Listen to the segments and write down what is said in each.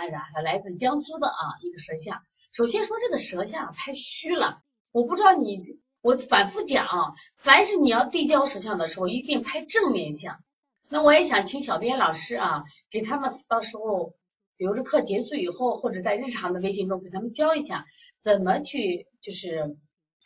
哎呀，来自江苏的啊一个舌象。首先说这个舌象拍虚了，我不知道你，我反复讲啊，凡是你要递交舌象的时候，一定拍正面相。那我也想请小编老师啊，给他们到时候，比如这课结束以后，或者在日常的微信中给他们教一下，怎么去就是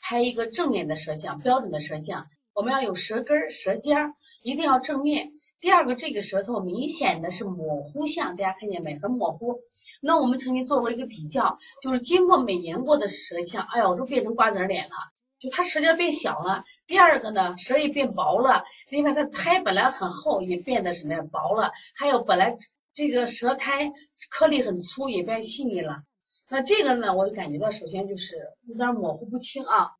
拍一个正面的舌象，标准的舌象。我们要有舌根、舌尖儿，一定要正面。第二个，这个舌头明显的是模糊相，大家看见没？很模糊。那我们曾经做过一个比较，就是经过美颜过的舌像，哎呀，我都变成瓜子脸了。就它舌尖变小了，第二个呢，舌也变薄了，另外它苔本来很厚，也变得什么呀薄了，还有本来这个舌苔颗粒很粗，也变细腻了。那这个呢，我就感觉到首先就是有点模糊不清啊。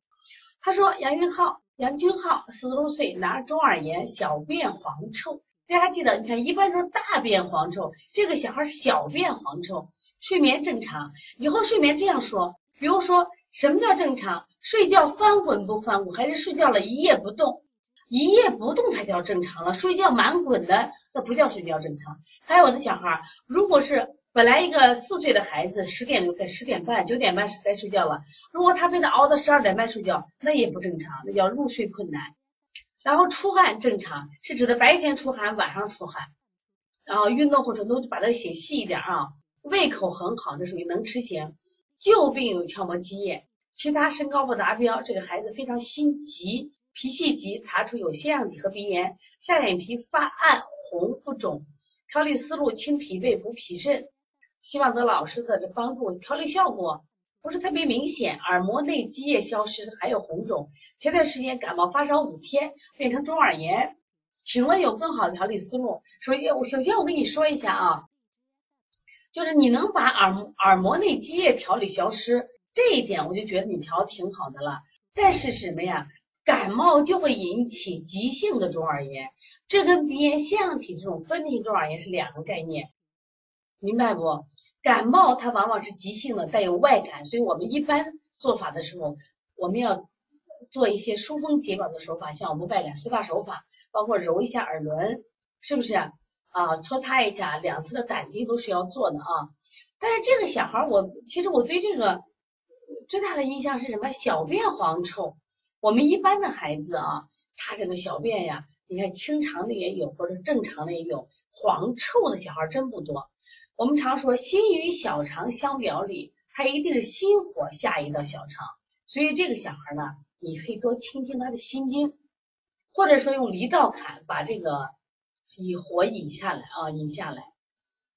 他说杨云浩，杨军浩，四十岁，男，中耳炎，小便黄臭。大家记得，你看一般都是大便黄臭，这个小孩是小便黄臭，睡眠正常。以后睡眠这样说，比如说。什么叫正常？睡觉翻滚不翻滚，还是睡觉了一夜不动？一夜不动才叫正常了。睡觉满滚的，那不叫睡觉正常。还有我的小孩，如果是本来一个四岁的孩子，十点在十点半、九点半该睡觉了，如果他非得熬到十二点半睡觉，那也不正常，那叫入睡困难。然后出汗正常，是指的白天出汗，晚上出汗。然后运动或者都把它写细一点啊。胃口很好，这属于能吃型。旧病有鞘膜积液，其他身高不达标，这个孩子非常心急，脾气急，查出有腺样体和鼻炎，下眼皮发暗红不肿，调理思路清脾胃补脾肾，希望得老师的这帮助，调理效果不是特别明显，耳膜内积液消失，还有红肿，前段时间感冒发烧五天变成中耳炎，请问有更好的调理思路？首先我首先我跟你说一下啊。就是你能把耳耳膜内积液调理消失，这一点我就觉得你调挺好的了。但是什么呀？感冒就会引起急性的中耳炎，这跟鼻炎、腺样体这种分泌性中耳炎是两个概念，明白不？感冒它往往是急性的，带有外感，所以我们一般做法的时候，我们要做一些疏风解表的手法，像我们外感四大手法，包括揉一下耳轮，是不是？啊，搓擦一下，两侧的胆经都是要做的啊。但是这个小孩，我其实我对这个最大的印象是什么？小便黄臭。我们一般的孩子啊，他这个小便呀，你看清长的也有，或者正常的也有，黄臭的小孩真不多。我们常说心与小肠相表里，它一定是心火下移到小肠，所以这个小孩呢，你可以多倾听他的心经，或者说用离道坎把这个。以火引下来啊，引下来。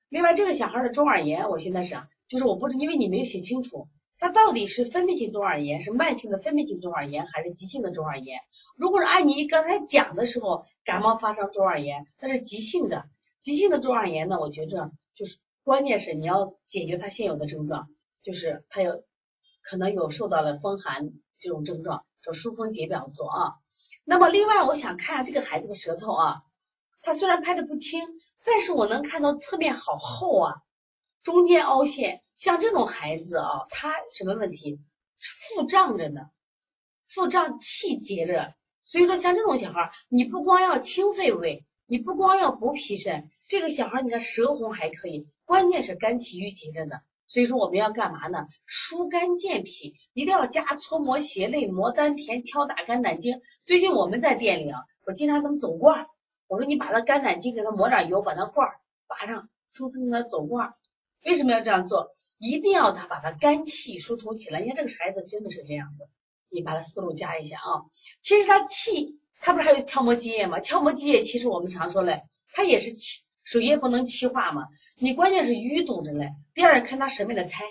另外，这个小孩的中耳炎，我现在是，就是我不知因为你没有写清楚，他到底是分泌性中耳炎，是慢性的分泌性中耳炎，还是急性的中耳炎？如果是按你刚才讲的时候，感冒发烧中耳炎，那是急性的。急性的中耳炎呢，我觉着就是关键是你要解决他现有的症状，就是他有可能有受到了风寒这种症状，就疏风解表做啊。那么另外，我想看下这个孩子的舌头啊。他虽然拍的不轻，但是我能看到侧面好厚啊，中间凹陷。像这种孩子啊，他什么问题？腹胀着呢，腹胀气结着。所以说，像这种小孩，你不光要清肺胃，你不光要补脾肾，这个小孩你看舌红还可以，关键是肝气郁结着呢。所以说我们要干嘛呢？疏肝健脾，一定要加搓摩胁肋、摩丹田、敲打肝胆经。最近我们在店里啊，我经常怎么走罐。我说你把那肝胆经给他抹点油，把那罐儿拔上，蹭蹭的走罐儿。为什么要这样做？一定要他把他肝气疏通起来。你看这个孩子真的是这样的，你把他思路加一下啊。其实他气，他不是还有鞘膜积液吗？鞘膜积液其实我们常说嘞，它也是气，水液不能气化嘛。你关键是淤堵着嘞。第二看他舌面的苔，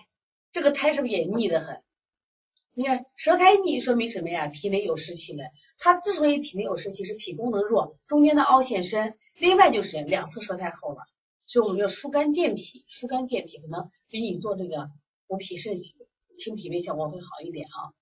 这个苔是不是也腻得很？你看舌苔腻说明什么呀？体内有湿气了。他之所以体内有湿气，是脾功能弱，中间的凹陷深。另外就是两侧舌苔厚了，所以我们要疏肝健脾，疏肝健脾可能比你做这个补脾肾、清脾胃效果会好一点啊。